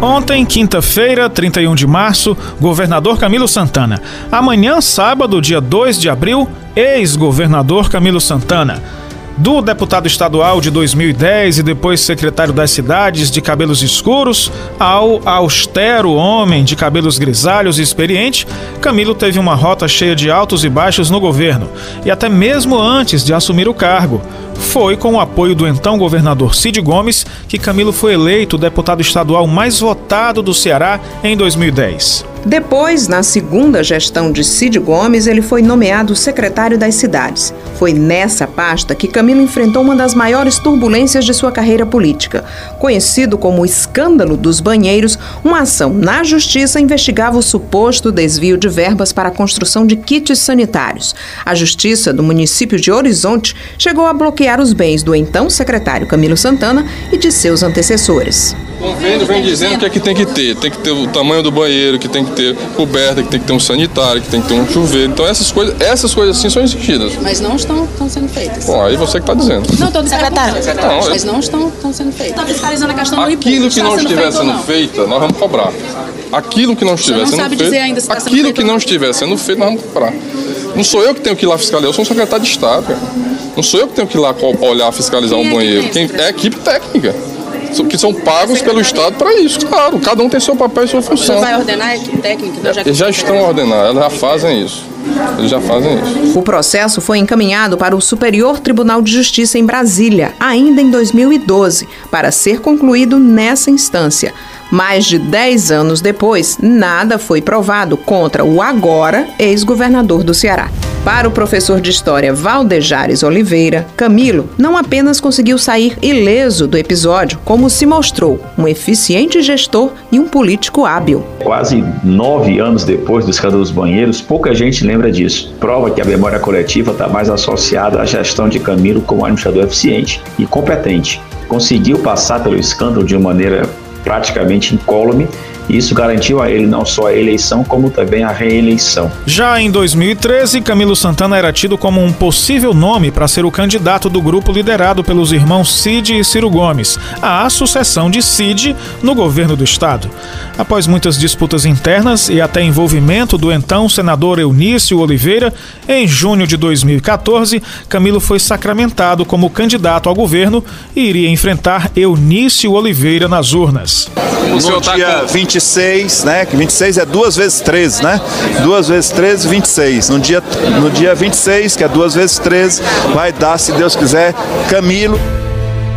Ontem, quinta-feira, 31 de março, governador Camilo Santana. Amanhã, sábado, dia 2 de abril, ex-governador Camilo Santana do deputado estadual de 2010 e depois secretário das cidades de cabelos escuros ao austero homem de cabelos grisalhos e experiente, Camilo teve uma rota cheia de altos e baixos no governo e até mesmo antes de assumir o cargo. Foi com o apoio do então governador Cid Gomes que Camilo foi eleito deputado estadual mais votado do Ceará em 2010. Depois, na segunda gestão de Cid Gomes, ele foi nomeado secretário das cidades. Foi nessa pasta que Camilo enfrentou uma das maiores turbulências de sua carreira política. Conhecido como o escândalo dos banheiros, uma ação na justiça investigava o suposto desvio de verbas para a construção de kits sanitários. A justiça do município de Horizonte chegou a bloquear os bens do então secretário Camilo Santana e de seus antecessores. O convênio vem dizendo o que é que tem que ter. Tem que ter o tamanho do banheiro, que tem que ter coberta, que tem que ter um sanitário, que tem que ter um chuveiro. Então essas coisas, essas coisas assim são exigidas. Mas não estão, estão sendo feitas. Bom, aí você que está dizendo. Não, estou secretário. Não, mas não estão, estão sendo feitas. Está fiscalizando a questão do Aquilo que não estiver sendo feito, nós vamos cobrar. Aquilo que não estiver não sendo sabe feito, dizer ainda se sendo aquilo feito que não. estiver sendo feito, nós vamos cobrar. Não sou eu que tenho que ir lá fiscalizar, eu sou um secretário de Estado. cara. Não sou eu que tenho que ir lá olhar, fiscalizar Quem um é que banheiro. Quem é a equipe técnica. Que são pagos pelo Estado para isso, claro. Cada um tem seu papel e sua função. vai ordenar a equipe técnica? Já Eles já estão ordenados, eles já fazem isso. Eles já fazem isso. O processo foi encaminhado para o Superior Tribunal de Justiça em Brasília, ainda em 2012, para ser concluído nessa instância. Mais de 10 anos depois, nada foi provado contra o agora ex-governador do Ceará. Para o professor de História Valdejares Oliveira, Camilo não apenas conseguiu sair ileso do episódio, como se mostrou um eficiente gestor e um político hábil. Quase nove anos depois do escândalo dos banheiros, pouca gente lembra disso. Prova que a memória coletiva está mais associada à gestão de Camilo como administrador eficiente e competente. Conseguiu passar pelo escândalo de uma maneira praticamente incólume e isso garantiu a ele não só a eleição, como também a reeleição. Já em 2013, Camilo Santana era tido como um possível nome para ser o candidato do grupo liderado pelos irmãos Cid e Ciro Gomes, à sucessão de Cid no governo do estado. Após muitas disputas internas e até envolvimento do então senador Eunício Oliveira, em junho de 2014, Camilo foi sacramentado como candidato ao governo e iria enfrentar Eunício Oliveira nas urnas. O senhor no tá dia com- 26, né? Que 26 é duas vezes 13, né? Duas vezes 13, 26. No dia, no dia 26, que é duas vezes 13, vai dar, se Deus quiser, Camilo.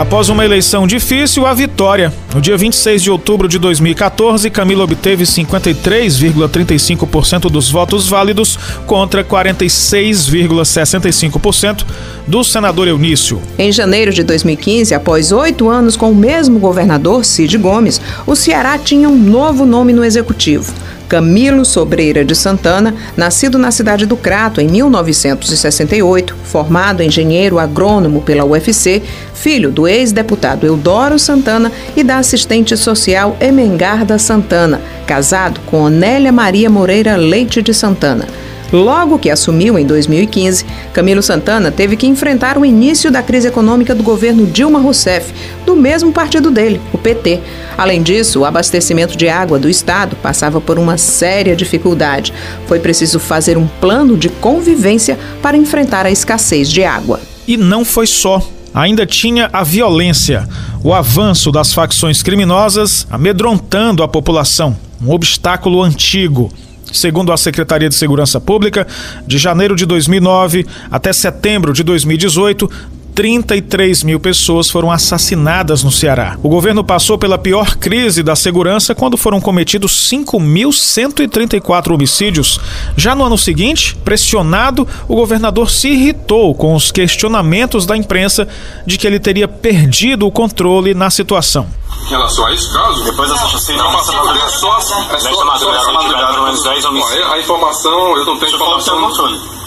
Após uma eleição difícil, a vitória. No dia 26 de outubro de 2014, Camilo obteve 53,35% dos votos válidos contra 46,65% do senador Eunício. Em janeiro de 2015, após oito anos com o mesmo governador, Cid Gomes, o Ceará tinha um novo nome no executivo. Camilo Sobreira de Santana, nascido na cidade do Crato em 1968, formado engenheiro agrônomo pela UFC, filho do ex-deputado Eudoro Santana e da assistente social Emengarda Santana, casado com Onélia Maria Moreira Leite de Santana. Logo que assumiu em 2015, Camilo Santana teve que enfrentar o início da crise econômica do governo Dilma Rousseff, do mesmo partido dele, o PT. Além disso, o abastecimento de água do estado passava por uma séria dificuldade. Foi preciso fazer um plano de convivência para enfrentar a escassez de água. E não foi só. Ainda tinha a violência, o avanço das facções criminosas amedrontando a população, um obstáculo antigo. Segundo a Secretaria de Segurança Pública, de janeiro de 2009 até setembro de 2018, 33 mil pessoas foram assassinadas no Ceará. O governo passou pela pior crise da segurança quando foram cometidos 5.134 homicídios. Já no ano seguinte, pressionado, o governador se irritou com os questionamentos da imprensa de que ele teria perdido o controle na situação. Em relação a esse caso, Depois dessa chacina, não, passa por dentro só, é só, Nesta só madrugada, umas 10 homicídios. A informação, eu não tenho informação.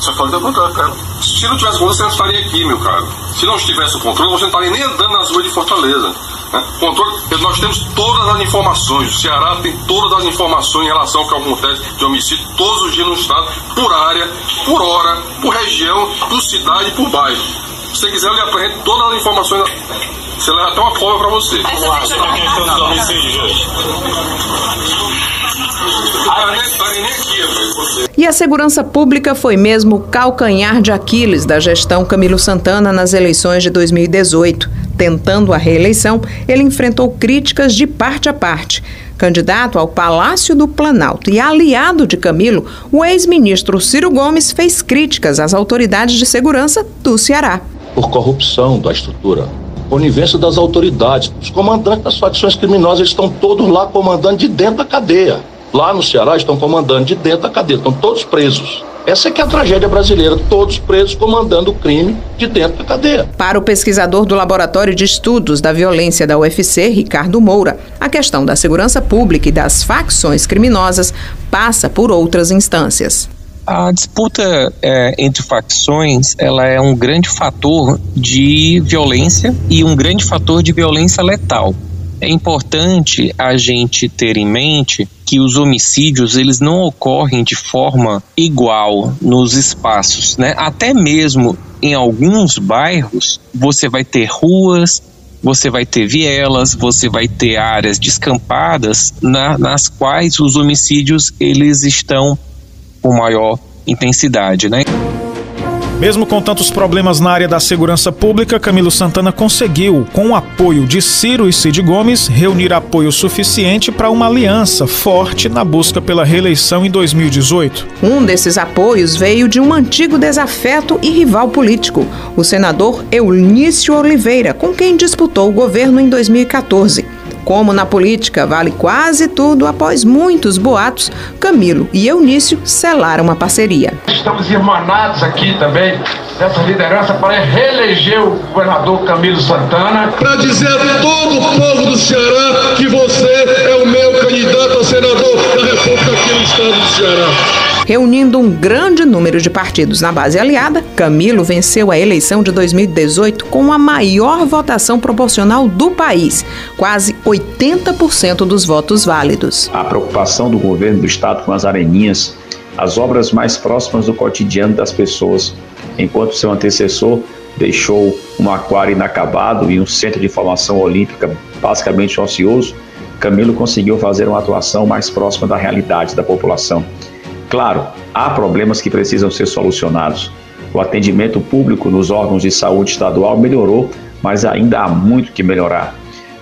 Você falou do controle, cara. Se não tivesse controle, você não estaria aqui, meu caro. Se não tivesse o controle, você não estaria nem andando nas ruas de Fortaleza. né? Controle, nós temos todas as informações. O Ceará tem todas as informações em relação ao que acontece de homicídio todos os dias no estado, por área, por hora, por região, por cidade, por bairro. Se você quiser, eu lhe apresento todas as informações. Você leva até uma prova para você. Vamos lá, sobre a questão dos homicídios hoje. E a segurança pública foi mesmo o calcanhar de Aquiles da gestão Camilo Santana nas eleições de 2018. Tentando a reeleição, ele enfrentou críticas de parte a parte. Candidato ao Palácio do Planalto e aliado de Camilo, o ex-ministro Ciro Gomes fez críticas às autoridades de segurança do Ceará. Por corrupção da estrutura, conivência das autoridades. Os comandantes das facções criminosas estão todos lá comandando de dentro da cadeia. Lá no Ceará estão comandando de dentro da cadeia, estão todos presos. Essa é que é a tragédia brasileira, todos presos comandando o crime de dentro da cadeia. Para o pesquisador do Laboratório de Estudos da Violência da UFC, Ricardo Moura, a questão da segurança pública e das facções criminosas passa por outras instâncias. A disputa é, entre facções ela é um grande fator de violência e um grande fator de violência letal. É importante a gente ter em mente que os homicídios eles não ocorrem de forma igual nos espaços, né? Até mesmo em alguns bairros você vai ter ruas, você vai ter vielas, você vai ter áreas descampadas na, nas quais os homicídios eles estão com maior intensidade, né? Mesmo com tantos problemas na área da segurança pública, Camilo Santana conseguiu, com o apoio de Ciro e Cid Gomes, reunir apoio suficiente para uma aliança forte na busca pela reeleição em 2018. Um desses apoios veio de um antigo desafeto e rival político, o senador Eunício Oliveira, com quem disputou o governo em 2014. Como na política vale quase tudo, após muitos boatos, Camilo e Eunício selaram uma parceria. Estamos irmanados aqui também nessa liderança para reeleger o governador Camilo Santana. Para dizer a todo o povo do Ceará que você é o meu candidato a senador da República aqui no estado do Ceará. Reunindo um grande número de partidos na base aliada, Camilo venceu a eleição de 2018 com a maior votação proporcional do país, quase 80% dos votos válidos. A preocupação do governo do estado com as areninhas, as obras mais próximas do cotidiano das pessoas, enquanto seu antecessor deixou um aquário inacabado e um centro de formação olímpica basicamente ocioso, Camilo conseguiu fazer uma atuação mais próxima da realidade da população. Claro, há problemas que precisam ser solucionados. O atendimento público nos órgãos de saúde estadual melhorou, mas ainda há muito que melhorar.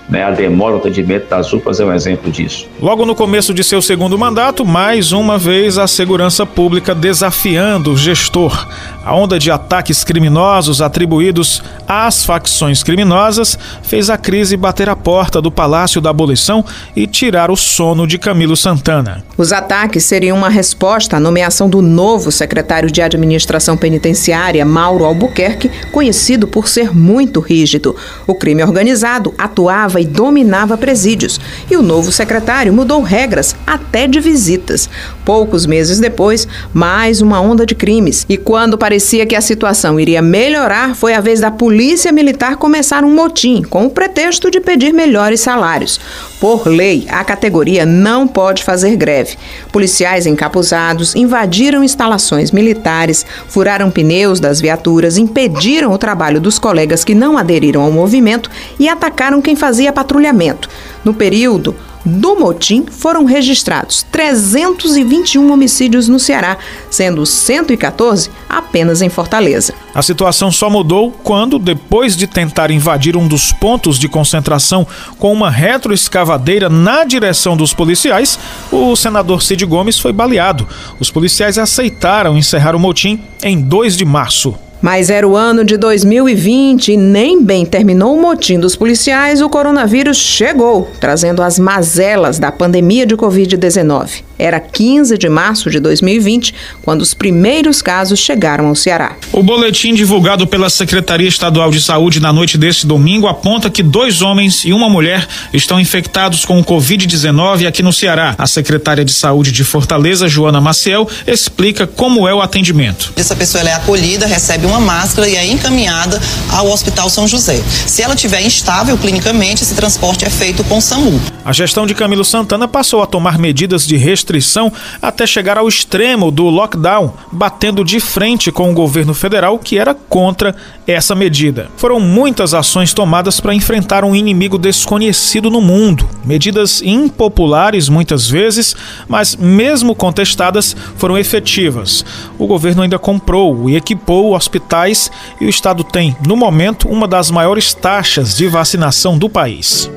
Né? A demora no atendimento das UPAs é um exemplo disso. Logo no começo de seu segundo mandato, mais uma vez a segurança pública desafiando o gestor. A onda de ataques criminosos atribuídos às facções criminosas fez a crise bater a porta do Palácio da Abolição e tirar o sono de Camilo Santana. Os ataques seriam uma resposta à nomeação do novo secretário de Administração Penitenciária, Mauro Albuquerque, conhecido por ser muito rígido. O crime organizado atuava e dominava presídios, e o novo secretário mudou regras até de visitas. Poucos meses depois, mais uma onda de crimes. E quando parecia que a situação iria melhorar, foi a vez da Polícia Militar começar um motim, com o pretexto de pedir melhores salários. Por lei, a categoria não pode fazer greve. Policiais encapuzados invadiram instalações militares, furaram pneus das viaturas, impediram o trabalho dos colegas que não aderiram ao movimento e atacaram quem fazia patrulhamento. No período, do motim foram registrados 321 homicídios no Ceará, sendo 114 apenas em Fortaleza. A situação só mudou quando, depois de tentar invadir um dos pontos de concentração com uma retroescavadeira na direção dos policiais, o senador Cid Gomes foi baleado. Os policiais aceitaram encerrar o motim em 2 de março. Mas era o ano de 2020 e nem bem terminou o motim dos policiais, o coronavírus chegou, trazendo as mazelas da pandemia de Covid-19. Era 15 de março de 2020, quando os primeiros casos chegaram ao Ceará. O boletim divulgado pela Secretaria Estadual de Saúde na noite deste domingo aponta que dois homens e uma mulher estão infectados com o Covid-19 aqui no Ceará. A secretária de Saúde de Fortaleza, Joana Maciel, explica como é o atendimento. Essa pessoa é acolhida, recebe uma máscara e é encaminhada ao Hospital São José. Se ela estiver instável clinicamente, esse transporte é feito com SAMU. A gestão de Camilo Santana passou a tomar medidas de restrição restrição até chegar ao extremo do lockdown, batendo de frente com o governo federal que era contra essa medida. Foram muitas ações tomadas para enfrentar um inimigo desconhecido no mundo. Medidas impopulares muitas vezes, mas mesmo contestadas, foram efetivas. O governo ainda comprou e equipou hospitais e o estado tem, no momento, uma das maiores taxas de vacinação do país.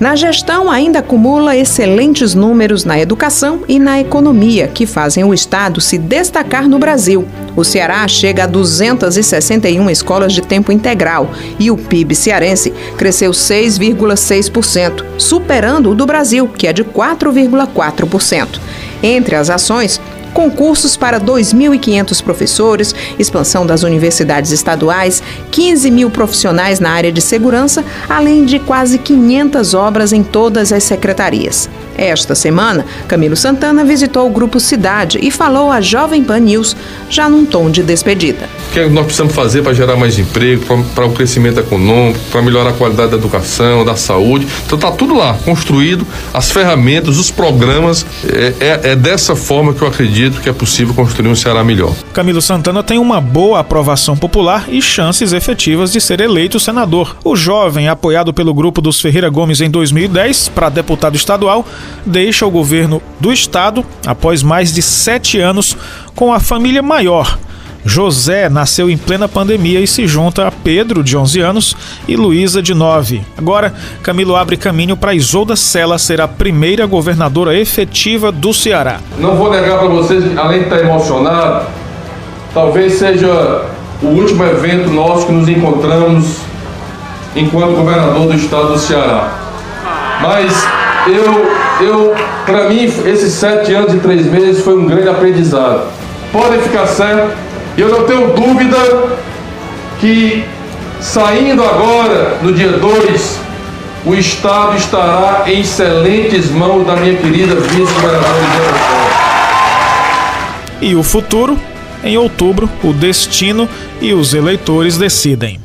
Na gestão, ainda acumula excelentes números na educação e na economia, que fazem o Estado se destacar no Brasil. O Ceará chega a 261 escolas de tempo integral e o PIB cearense cresceu 6,6%, superando o do Brasil, que é de 4,4%. Entre as ações, concursos para 2.500 professores, expansão das universidades estaduais, 15 mil profissionais na área de segurança, além de quase 500 obras em todas as secretarias. Esta semana, Camilo Santana visitou o Grupo Cidade e falou à Jovem Pan News, já num tom de despedida. O que nós precisamos fazer para gerar mais emprego, para o um crescimento econômico, para melhorar a qualidade da educação, da saúde. Então está tudo lá, construído, as ferramentas, os programas. É, é, é dessa forma que eu acredito que é possível construir um Ceará melhor. Camilo Santana tem uma boa aprovação popular e chances efetivas de ser eleito senador. O jovem, apoiado pelo grupo dos Ferreira Gomes em 2010 para deputado estadual, deixa o governo do estado após mais de sete anos com a família maior. José nasceu em plena pandemia e se junta a Pedro, de 11 anos, e Luísa, de 9. Agora, Camilo abre caminho para Isolda Sela ser a primeira governadora efetiva do Ceará. Não vou negar para vocês, além de estar emocionado, talvez seja o último evento nosso que nos encontramos enquanto governador do estado do Ceará. Mas eu eu, para mim, esses sete anos e três meses foi um grande aprendizado. Podem ficar certo, e eu não tenho dúvida que saindo agora, no dia 2, o Estado estará em excelentes mãos da minha querida vice-governadora E o futuro? Em outubro, o destino e os eleitores decidem.